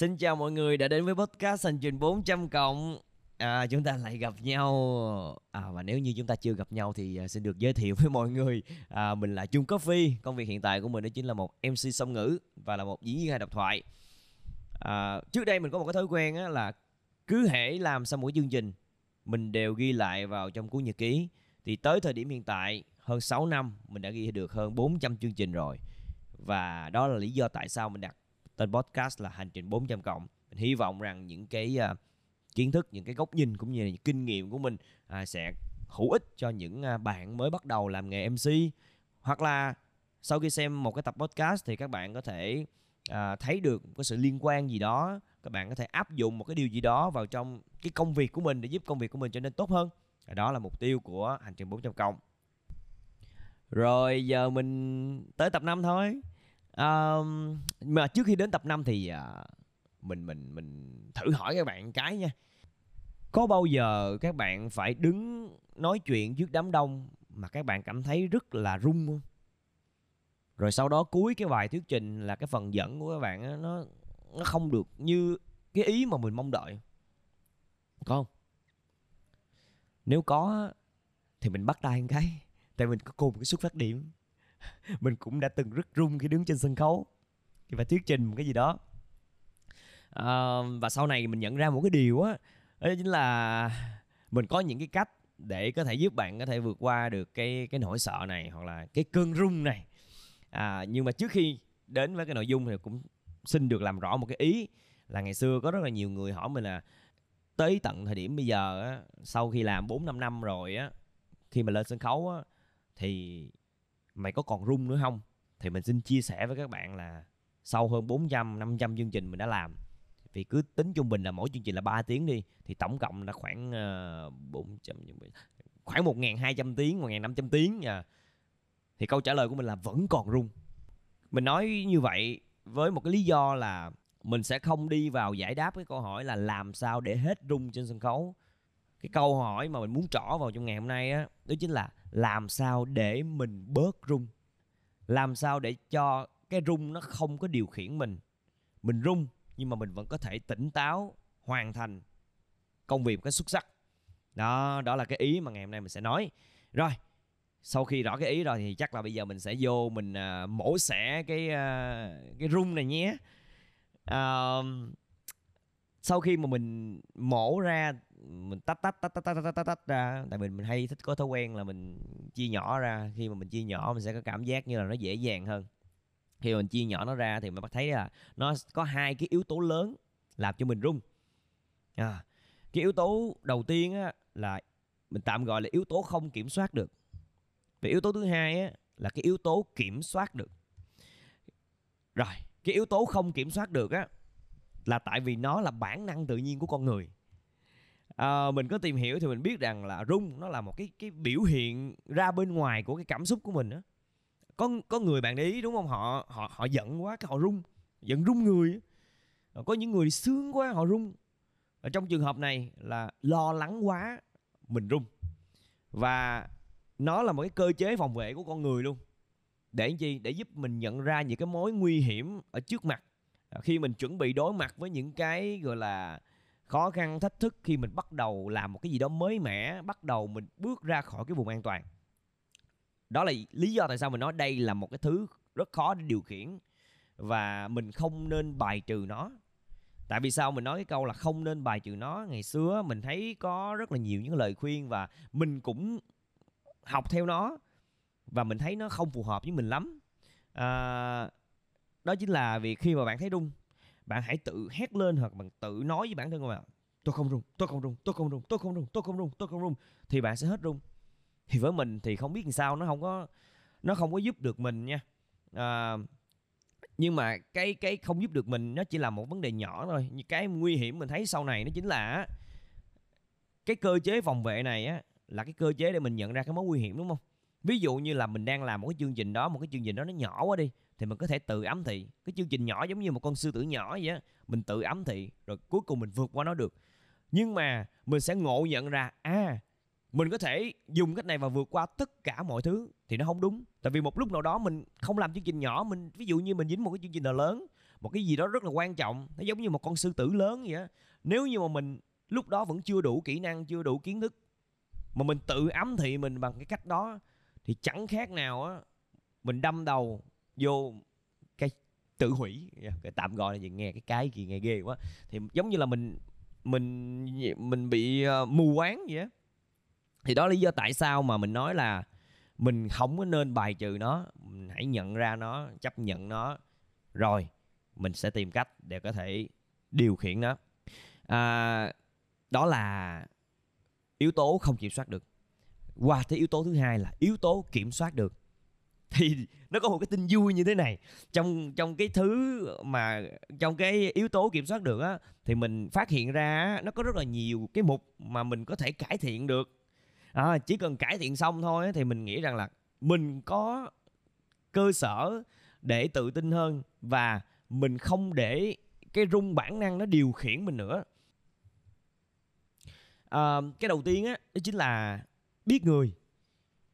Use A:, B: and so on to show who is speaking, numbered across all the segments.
A: Xin chào mọi người đã đến với podcast hành trình 400 cộng. À, Chúng ta lại gặp nhau. À, Và nếu như chúng ta chưa gặp nhau thì à, xin được giới thiệu với mọi người. À, Mình là Chung Coffee Công việc hiện tại của mình đó chính là một MC song ngữ Và là một diễn viên hài độc thoại. À, Trước đây mình có một cái thói quen á, là Cứ hễ làm xong mỗi chương trình Mình đều ghi lại vào trong cuốn nhật ký. Thì tới thời điểm hiện tại hơn 6 năm Mình đã ghi được hơn 400 chương trình rồi. Và đó là lý do tại sao mình đặt tên podcast là hành trình 400 cộng. Mình hy vọng rằng những cái uh, kiến thức những cái góc nhìn cũng như là những kinh nghiệm của mình uh, sẽ hữu ích cho những uh, bạn mới bắt đầu làm nghề MC hoặc là sau khi xem một cái tập podcast thì các bạn có thể uh, thấy được có sự liên quan gì đó. Các bạn có thể áp dụng một cái điều gì đó vào trong cái công việc của mình để giúp công việc của mình trở nên tốt hơn. Đó là mục tiêu của hành trình 400 cộng. Rồi giờ mình tới tập 5 thôi um, mà trước khi đến tập 5 thì uh, mình mình mình thử hỏi các bạn cái nha. Có bao giờ các bạn phải đứng nói chuyện trước đám đông mà các bạn cảm thấy rất là rung không? Rồi sau đó cuối cái bài thuyết trình là cái phần dẫn của các bạn đó, nó nó không được như cái ý mà mình mong đợi. Có không? Nếu có thì mình bắt tay một cái tại mình có cùng cái xuất phát điểm. mình cũng đã từng rất run khi đứng trên sân khấu. Khi phải thuyết trình một cái gì đó. À, và sau này mình nhận ra một cái điều á đó chính là mình có những cái cách để có thể giúp bạn có thể vượt qua được cái cái nỗi sợ này hoặc là cái cơn rung này. À, nhưng mà trước khi đến với cái nội dung thì cũng xin được làm rõ một cái ý là ngày xưa có rất là nhiều người hỏi mình là tới tận thời điểm bây giờ á, sau khi làm 4 5 năm rồi á khi mà lên sân khấu á thì mày có còn rung nữa không? Thì mình xin chia sẻ với các bạn là sau hơn 400 500 chương trình mình đã làm vì cứ tính trung bình là mỗi chương trình là 3 tiếng đi thì tổng cộng là khoảng ờ, uh, 400 khoảng 1.200 tiếng 1.500 tiếng à. thì câu trả lời của mình là vẫn còn rung. Mình nói như vậy với một cái lý do là mình sẽ không đi vào giải đáp cái câu hỏi là làm sao để hết rung trên sân khấu cái câu hỏi mà mình muốn trỏ vào trong ngày hôm nay á đó chính là làm sao để mình bớt rung làm sao để cho cái rung nó không có điều khiển mình? Mình rung nhưng mà mình vẫn có thể tỉnh táo hoàn thành công việc một cái xuất sắc. Đó đó là cái ý mà ngày hôm nay mình sẽ nói. Rồi sau khi rõ cái ý rồi thì chắc là bây giờ mình sẽ vô mình uh, mổ xẻ cái uh, cái rung này nhé. Uh, sau khi mà mình mổ ra mình tách tách tách tách tách tách tách, tách ra. Tại vì mình hay thích có thói quen là mình chia nhỏ ra. Khi mà mình chia nhỏ mình sẽ có cảm giác như là nó dễ dàng hơn. Khi mà mình chia nhỏ nó ra thì mình bắt thấy là nó có hai cái yếu tố lớn làm cho mình rung à, cái yếu tố đầu tiên á, là mình tạm gọi là yếu tố không kiểm soát được. Và yếu tố thứ hai á, là cái yếu tố kiểm soát được. Rồi cái yếu tố không kiểm soát được á là tại vì nó là bản năng tự nhiên của con người à, mình có tìm hiểu thì mình biết rằng là rung nó là một cái cái biểu hiện ra bên ngoài của cái cảm xúc của mình á. Có có người bạn để ý đúng không? Họ họ họ giận quá cái họ rung giận rung người ờ, có những người sướng quá họ rung. Ở trong trường hợp này là lo lắng quá mình rung. Và nó là một cái cơ chế phòng vệ của con người luôn. Để chi? Để giúp mình nhận ra những cái mối nguy hiểm ở trước mặt. Ờ, khi mình chuẩn bị đối mặt với những cái gọi là khó khăn thách thức khi mình bắt đầu làm một cái gì đó mới mẻ bắt đầu mình bước ra khỏi cái vùng an toàn. Đó là lý do tại sao mình nói đây là một cái thứ rất khó để điều khiển và mình không nên bài trừ nó. Tại vì sao mình nói cái câu là không nên bài trừ nó? Ngày xưa mình thấy có rất là nhiều những lời khuyên và mình cũng học theo nó và mình thấy nó không phù hợp với mình lắm. À, đó chính là việc khi mà bạn thấy rung bạn hãy tự hét lên hoặc bạn tự nói với bản thân của bạn tôi không rung tôi không rung tôi không rung tôi không rung tôi không rung tôi không rung thì bạn sẽ hết rung. Thì với mình thì không biết làm sao nó không có nó không có giúp được mình nha. À, nhưng mà cái cái không giúp được mình nó chỉ là một vấn đề nhỏ thôi. Như cái nguy hiểm mình thấy sau này nó chính là cái cơ chế phòng vệ này á là cái cơ chế để mình nhận ra cái mối nguy hiểm đúng không? Ví dụ như là mình đang làm một cái chương trình đó một cái chương trình đó nó nhỏ quá đi thì mình có thể tự ấm thị. Cái chương trình nhỏ giống như một con sư tử nhỏ vậy á, mình tự ấm thị, rồi cuối cùng mình vượt qua nó được. Nhưng mà mình sẽ ngộ nhận ra à mình có thể dùng cách này và vượt qua tất cả mọi thứ thì nó không đúng. Tại vì một lúc nào đó mình không làm chương trình nhỏ, mình, ví dụ như mình dính một cái chương trình nào lớn, một cái gì đó rất là quan trọng, nó giống như một con sư tử lớn vậy á, nếu như mà mình lúc đó vẫn chưa đủ kỹ năng, chưa đủ kiến thức, mà mình tự ấm thị mình bằng cái cách đó, thì chẳng khác nào á, mình đâm đầu vô cái tự hủy. Dạ, cái tạm gọi là gì? Nghe cái cái gì nghe ghê quá. Thì giống như là mình mình mình bị uh, mù quáng vậy á. Thì đó là lý do tại sao mà mình nói là mình không có nên bài trừ nó. Mình hãy nhận ra nó chấp nhận nó. Rồi mình sẽ tìm cách để có thể điều khiển nó. À, đó là yếu tố không kiểm soát được. Qua tới yếu tố thứ hai là yếu tố kiểm soát được. thì nó có một cái tin vui như thế này. Trong trong cái thứ mà trong cái yếu tố kiểm soát được á thì mình phát hiện ra nó có rất là nhiều cái mục mà mình có thể cải thiện được. À, chỉ cần cải thiện xong thôi thì mình nghĩ rằng là mình có cơ sở để tự tin hơn và mình không để cái rung bản năng nó điều khiển mình nữa. À, cái đầu tiên á đó chính là biết người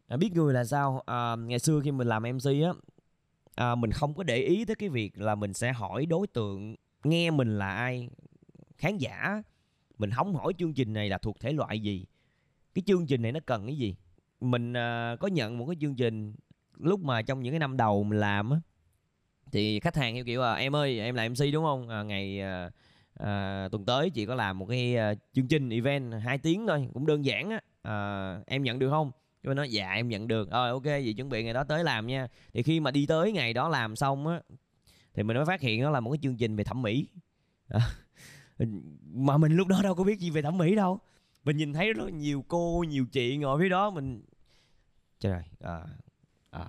A: à, biết người là sao? À, ngày xưa khi mình làm mc á à, mình không có để ý tới cái việc là mình sẽ hỏi đối tượng nghe mình là ai khán giả. Mình không hỏi chương trình này là thuộc thể loại gì. Cái chương trình này nó cần cái gì? Mình à, có nhận một cái chương trình lúc mà trong những cái năm đầu mình làm á thì khách hàng theo kiểu là em ơi em là mc đúng không? À, ngày à, à, tuần tới chị có làm một cái à, chương trình event hai tiếng thôi cũng đơn giản á. À, em nhận được không? Cái nói dạ em nhận được. Rồi ok vậy chuẩn bị ngày đó tới làm nha. Thì khi mà đi tới ngày đó làm xong á thì mình mới phát hiện nó là một cái chương trình về thẩm mỹ. À, mà mình lúc đó đâu có biết gì về thẩm mỹ đâu. Mình nhìn thấy rất nhiều cô nhiều chị ngồi phía đó mình trời ơi à, à,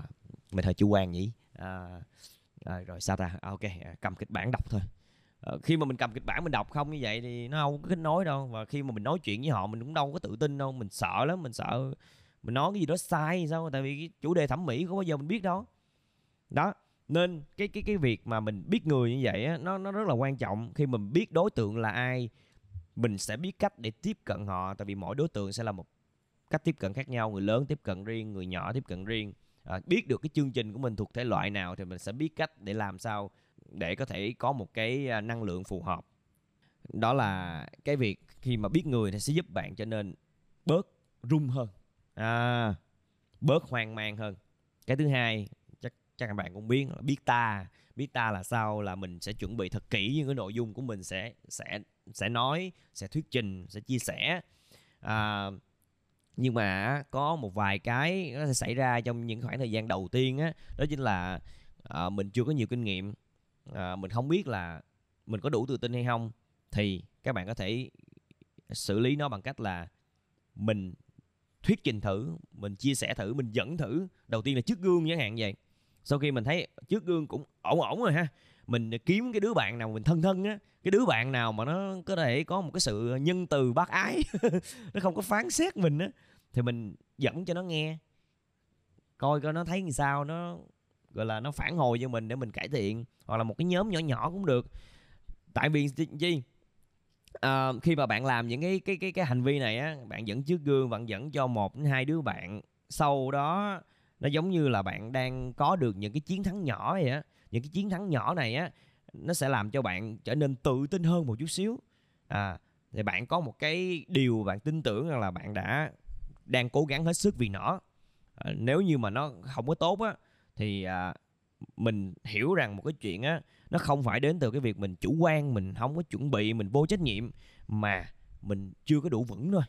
A: mình hơi chủ quan nhỉ? À, à, rồi sao ta? À, ok à, cầm kịch bản đọc thôi. À, khi mà mình cầm kịch bản mình đọc không như vậy thì nó không có kết nối đâu. Và khi mà mình nói chuyện với họ mình cũng đâu có tự tin đâu. Mình sợ lắm mình sợ mình nói cái gì đó sai sao? Tại vì cái chủ đề thẩm mỹ không bao giờ mình biết đâu. Đó nên cái cái cái việc mà mình biết người như vậy á nó nó rất là quan trọng. Khi mình biết đối tượng là ai mình sẽ biết cách để tiếp cận họ. Tại vì mỗi đối tượng sẽ là một cách tiếp cận khác nhau. Người lớn tiếp cận riêng người nhỏ tiếp cận riêng. À, biết được cái chương trình của mình thuộc thể loại nào thì mình sẽ biết cách để làm sao để có thể có một cái à, năng lượng phù hợp. Đó là cái việc khi mà biết người thì sẽ giúp bạn cho nên bớt rung hơn à, bớt hoang mang hơn. Cái thứ hai chắc chắc các bạn cũng biết là biết ta biết ta là sao là mình sẽ chuẩn bị thật kỹ những cái nội dung của mình sẽ sẽ sẽ nói sẽ thuyết trình sẽ chia sẻ. À, nhưng mà có một vài cái nó sẽ xảy ra trong những khoảng thời gian đầu tiên á đó chính là à, mình chưa có nhiều kinh nghiệm. À, mình không biết là mình có đủ tự tin hay không thì các bạn có thể xử lý nó bằng cách là mình thuyết trình thử, mình chia sẻ thử, mình dẫn thử. Đầu tiên là trước gương chẳng hạn vậy. Sau khi mình thấy trước gương cũng ổn ổn rồi ha, mình kiếm cái đứa bạn nào mình thân thân á, cái đứa bạn nào mà nó có thể có một cái sự nhân từ bác ái, nó không có phán xét mình á, thì mình dẫn cho nó nghe, coi coi nó thấy như sao, nó, gọi là, nó phản hồi cho mình để mình cải thiện, hoặc là một cái nhóm nhỏ nhỏ cũng được. Tại vì gì à, khi mà bạn làm những cái cái cái cái hành vi này á bạn dẫn trước gương bạn dẫn cho một đến hai đứa bạn sau đó nó giống như là bạn đang có được những cái chiến thắng nhỏ vậy á. Những cái chiến thắng nhỏ này á nó sẽ làm cho bạn trở nên tự tin hơn một chút xíu. À thì bạn có một cái điều bạn tin tưởng rằng là bạn đã đang cố gắng hết sức vì nó. À, nếu như mà nó không có tốt á thì à, mình hiểu rằng một cái chuyện á nó không phải đến từ cái việc mình chủ quan, mình không có chuẩn bị, mình vô trách nhiệm, mà mình chưa có đủ vững thôi.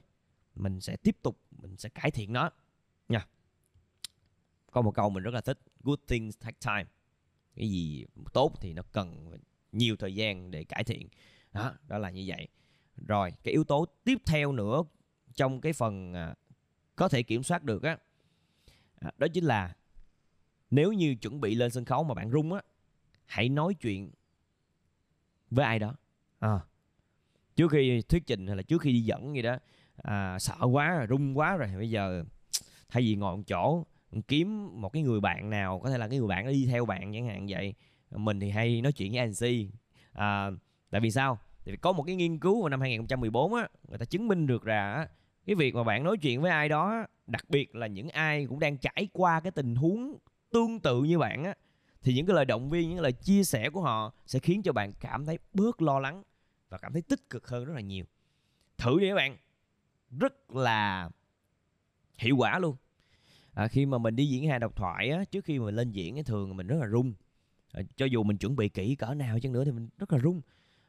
A: Mình sẽ tiếp tục, mình sẽ cải thiện nó. Nha. Có một câu mình rất là thích, good things take time. Cái gì tốt thì nó cần nhiều thời gian để cải thiện. Đó đó là như vậy. Rồi, cái yếu tố tiếp theo nữa trong cái phần à, có thể kiểm soát được á à, đó chính là nếu như chuẩn bị lên sân khấu mà bạn rung á hãy nói chuyện với ai đó. À, trước khi thuyết trình hay là trước khi đi dẫn gì đó à, sợ quá rồi rung quá rồi bây giờ thay vì ngồi một chỗ kiếm một cái người bạn nào có thể là cái người bạn đi theo bạn chẳng hạn vậy mình thì hay nói chuyện với ANC à, tại vì sao? Thì có một cái nghiên cứu vào năm 2014 á người ta chứng minh được ra cái việc mà bạn nói chuyện với ai đó đặc biệt là những ai cũng đang trải qua cái tình huống tương tự như bạn á thì những cái lời động viên những lời chia sẻ của họ sẽ khiến cho bạn cảm thấy bớt lo lắng và cảm thấy tích cực hơn rất là nhiều. Thử đi các bạn rất là hiệu quả luôn. À, khi mà mình đi diễn hài độc thoại á, trước khi mà lên diễn thường mình rất là run. À, cho dù mình chuẩn bị kỹ cỡ nào chăng nữa thì mình rất là run.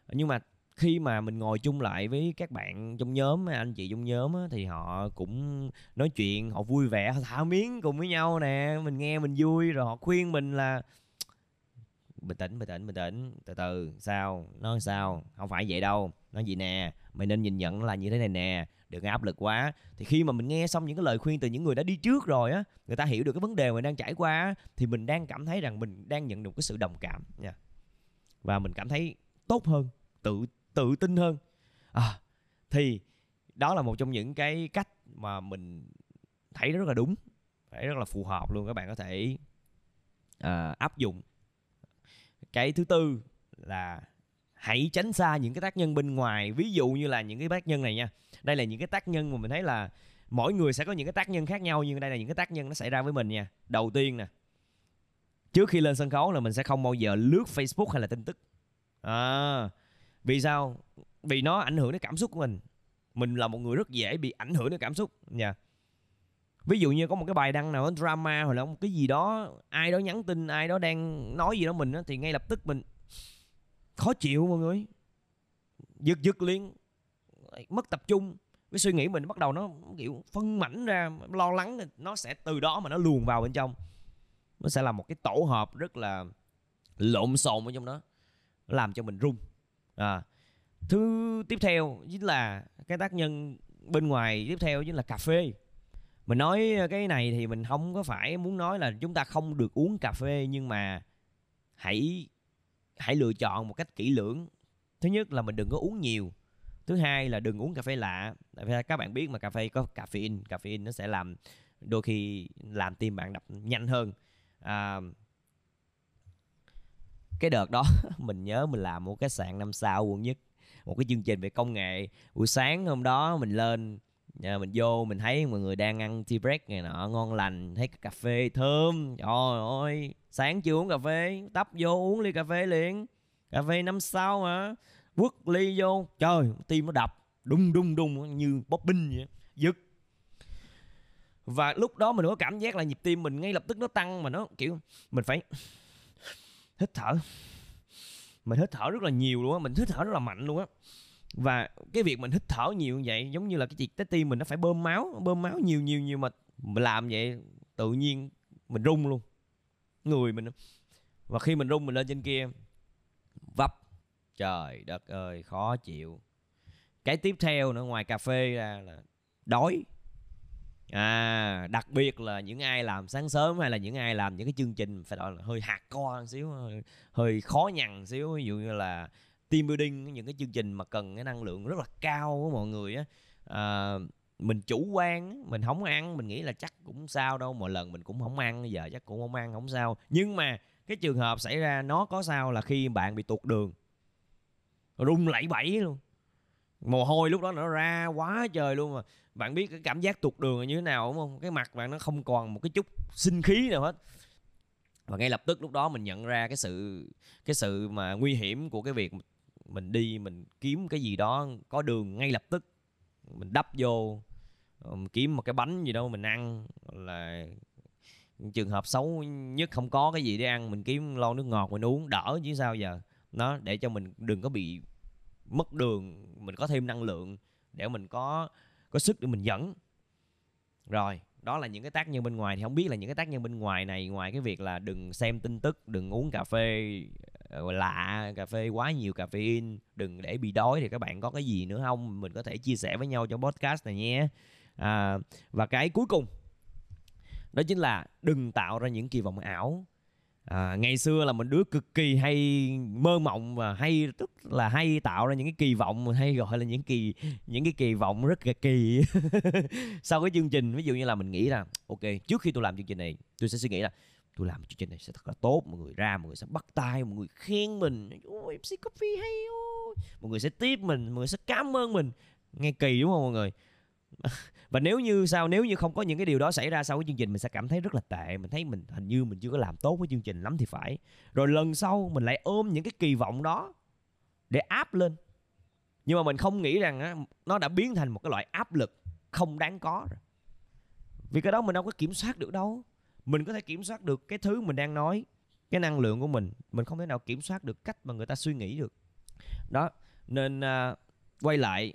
A: À, nhưng mà khi mà mình ngồi chung lại với các bạn trong nhóm anh chị trong nhóm á, thì họ cũng nói chuyện họ vui vẻ họ thả miếng cùng với nhau nè mình nghe mình vui rồi họ khuyên mình là bình tĩnh bình tĩnh bình tĩnh từ từ sao? Nó sao? Không phải vậy đâu. Nó gì nè? Mày nên nhìn nhận là như thế này nè đừng áp lực quá. Thì khi mà mình nghe xong những cái lời khuyên từ những người đã đi trước rồi á người ta hiểu được cái vấn đề mình đang trải qua thì mình đang cảm thấy rằng mình đang nhận được cái sự đồng cảm nha. Và mình cảm thấy tốt hơn tự tự tin hơn. À, thì đó là một trong những cái cách mà mình thấy rất là đúng thấy rất là phù hợp luôn các bạn có thể à, áp dụng. Cái thứ tư là hãy tránh xa những cái tác nhân bên ngoài ví dụ như là những cái tác nhân này nha. Đây là những cái tác nhân mà mình thấy là mỗi người sẽ có những cái tác nhân khác nhau nhưng đây là những cái tác nhân nó xảy ra với mình nha. Đầu tiên nè trước khi lên sân khấu là mình sẽ không bao giờ lướt facebook hay là tin tức. À, vì sao? Vì nó ảnh hưởng đến cảm xúc của mình. Mình là một người rất dễ bị ảnh hưởng đến cảm xúc. Nha. Ví dụ như có một cái bài đăng nào drama hoặc là một cái gì đó ai đó nhắn tin ai đó đang nói gì đó mình đó, thì ngay lập tức mình khó chịu mọi người. Giật giật liền. Mất tập trung. Cái suy nghĩ mình bắt đầu nó kiểu phân mảnh ra lo lắng nó sẽ từ đó mà nó luồn vào bên trong. Nó sẽ là một cái tổ hợp rất là lộn xộn ở trong đó làm cho mình rung à thứ tiếp theo chính là cái tác nhân bên ngoài tiếp theo chính là cà phê. Mình nói ờ, cái này thì mình không có phải muốn nói là chúng ta không được uống cà phê nhưng mà hãy hãy lựa chọn một cách kỹ lưỡng. Thứ nhất là mình đừng có uống nhiều. Thứ hai là đừng uống cà phê lạ. Tại vì các bạn biết mà cà phê có caffeine. Caffeine nó sẽ làm đôi khi làm tim bạn đập nhanh hơn. À, cái đợt đó, mình nhớ mình làm một cái sạn năm sao quận nhất, một cái chương trình về công nghệ. Buổi sáng hôm đó mình lên nhà mình vô, mình thấy mọi người đang ăn tea break này nọ, ngon lành, thấy cà phê thơm. Trời ơi, sáng chưa uống cà phê, tấp vô uống ly cà phê liền. Cà phê năm sao mà quất ly vô, trời, tim nó đập, đung đung đung, như bóp binh vậy, giật. Và lúc đó mình có cảm giác là nhịp tim mình ngay lập tức nó tăng mà nó, kiểu, mình phải hít thở. Mình hít thở rất là nhiều luôn á, mình hít thở rất là mạnh luôn á. Và cái việc mình hít thở nhiều như vậy, giống như là cái việc trái tim mình nó phải bơm máu bơm máu nhiều nhiều nhiều mà mình làm vậy tự nhiên mình rung luôn. Người mình và khi mình rung mình lên trên kia, vấp. Trời đất ơi, khó chịu. Cái tiếp theo nữa, ngoài cà phê ra là đói à đặc biệt là những ai làm sáng sớm hay là những ai làm những cái chương trình phải gọi là hơi hạt co xíu hơi, hơi khó nhằn xíu. Ví dụ như là team building những cái chương trình mà cần cái năng lượng rất là cao của mọi người á. À, mình chủ quan mình không ăn mình nghĩ là chắc cũng sao đâu mọi lần mình cũng không ăn giờ chắc cũng không ăn không sao. Nhưng mà cái trường hợp xảy ra nó có sao là khi bạn bị tụt đường rung lẩy bẩy luôn mồ hôi lúc đó nó ra quá trời luôn mà. Bạn biết cái cảm giác tuột đường là như thế nào, đúng không? Cái mặt bạn nó không còn một cái chút sinh khí nào hết. Và ngay lập tức lúc đó mình nhận ra cái sự cái sự mà nguy hiểm của cái việc mình đi, mình kiếm cái gì đó, có đường ngay lập tức. Mình đắp vô kiếm một cái bánh gì đâu mình ăn, là trường hợp xấu nhất không có cái gì để ăn, mình kiếm lon nước ngọt mình uống, đỡ chứ sao giờ. Nó để cho mình đừng có bị mất đường mình có thêm năng lượng để mình có có sức để mình dẫn. Rồi đó là những cái tác nhân bên ngoài. Thì không biết là những cái tác nhân bên ngoài này ngoài cái việc là đừng xem tin tức đừng uống cà phê ờ, lạ cà phê quá nhiều caffeine đừng để bị đói thì các bạn có cái gì nữa không? Mình có thể chia sẻ với nhau trong podcast này nhé. À, và cái cuối cùng đó chính là đừng tạo ra những kỳ vọng ảo à, ngày xưa là mình đứa cực kỳ hay mơ mộng và hay tức là hay tạo ra những cái kỳ vọng hay gọi là những kỳ những cái kỳ vọng rất là kỳ. Sau cái chương trình ví dụ như là mình nghĩ là ok trước khi tôi làm chương trình này tôi sẽ suy nghĩ là tôi làm chương trình này sẽ thật là tốt mọi người ra mọi người sẽ bắt tay mọi người khen mình. Ôi MC Coffee hay ôi. Mọi người sẽ tiếp mình mọi người sẽ cảm ơn mình. Nghe kỳ đúng không mọi người? và nếu như sao nếu như không có những cái điều đó xảy ra sau cái chương trình mình sẽ cảm thấy rất là tệ. Mình thấy mình hình như mình chưa có làm tốt với chương trình lắm thì phải. Rồi lần sau mình lại ôm những cái kỳ vọng đó để áp lên. Nhưng mà mình không nghĩ rằng á, nó đã biến thành một cái loại áp lực không đáng có rồi. Vì cái đó mình đâu có kiểm soát được đâu. Mình có thể kiểm soát được cái thứ mình đang nói cái năng lượng của mình. Mình không thể nào kiểm soát được cách mà người ta suy nghĩ được. Đó nên uh, quay lại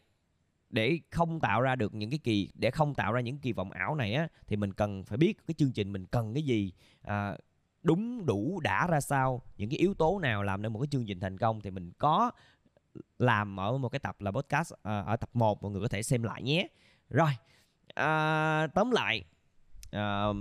A: để không tạo ra được những cái kỳ để không tạo ra những kỳ vọng ảo này á thì mình cần phải biết cái chương trình mình cần cái gì à, đúng đủ đã ra sao những cái yếu tố nào làm nên một cái chương trình thành công thì mình có làm ở một cái tập là podcast à, ở tập 1 mọi người có thể xem lại nhé. Rồi à, tóm lại uh,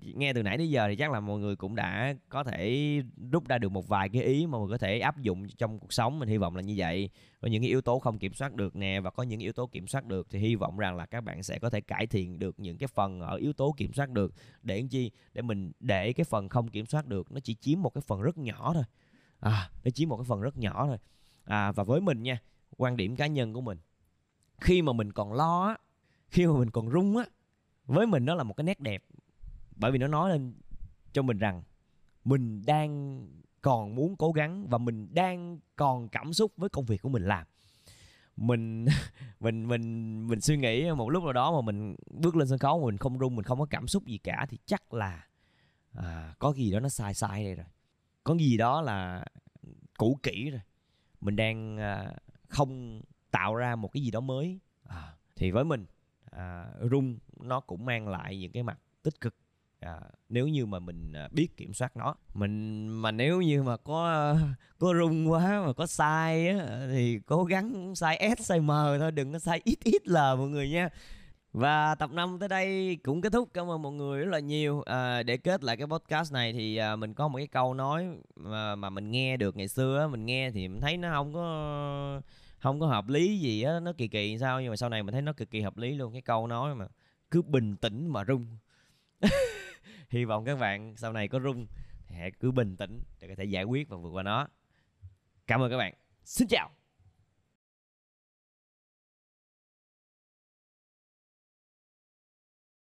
A: nghe từ nãy đến giờ thì chắc là mọi người cũng đã có thể rút ra được một vài cái ý mà mình có thể áp dụng trong cuộc sống. Mình hy vọng là như vậy. Có những cái yếu tố không kiểm soát được nè và có những yếu tố kiểm soát được thì hy vọng rằng là các bạn sẽ có thể cải thiện được những cái phần ở yếu tố kiểm soát được. Để làm chi? Để mình để cái phần không kiểm soát được nó chỉ chiếm một cái phần rất nhỏ thôi. À nó chiếm một cái phần rất nhỏ thôi. À và với mình nha quan điểm cá nhân của mình khi mà mình còn lo á khi mà mình còn rung á với mình nó là một cái nét đẹp. Bởi vì nó nói lên cho mình rằng mình đang còn muốn cố gắng và mình đang còn cảm xúc với công việc của mình làm. Mình mình mình mình suy nghĩ một lúc nào đó mà mình bước lên sân khấu mà mình không rung mình không có cảm xúc gì cả thì chắc là à, có gì đó nó sai sai đây rồi. Có gì đó là cũ kỹ rồi. Mình đang à, không tạo ra một cái gì đó mới. À, thì với mình à, rung nó cũng mang lại những cái mặt tích cực. À, nếu như mà mình à, biết kiểm soát nó mình mà nếu như mà có có rung quá mà có sai á thì cố gắng sai s sai m thôi đừng có sai ít ít l mọi người nha. Và tập 5 tới đây cũng kết thúc. Cảm ơn mọi người rất là nhiều. À, để kết lại cái podcast này thì à, mình có một cái câu nói mà, mà mình nghe được ngày xưa mình nghe thì mình thấy nó không có không có hợp lý gì á, nó kỳ kỳ sao, nhưng mà sau này mình thấy nó cực kỳ hợp lý luôn, cái câu nói mà cứ bình tĩnh mà rung. Hy vọng các bạn sau này có rung thì hãy cứ bình tĩnh để có thể giải quyết và vượt qua nó. Cảm ơn các bạn. Xin chào!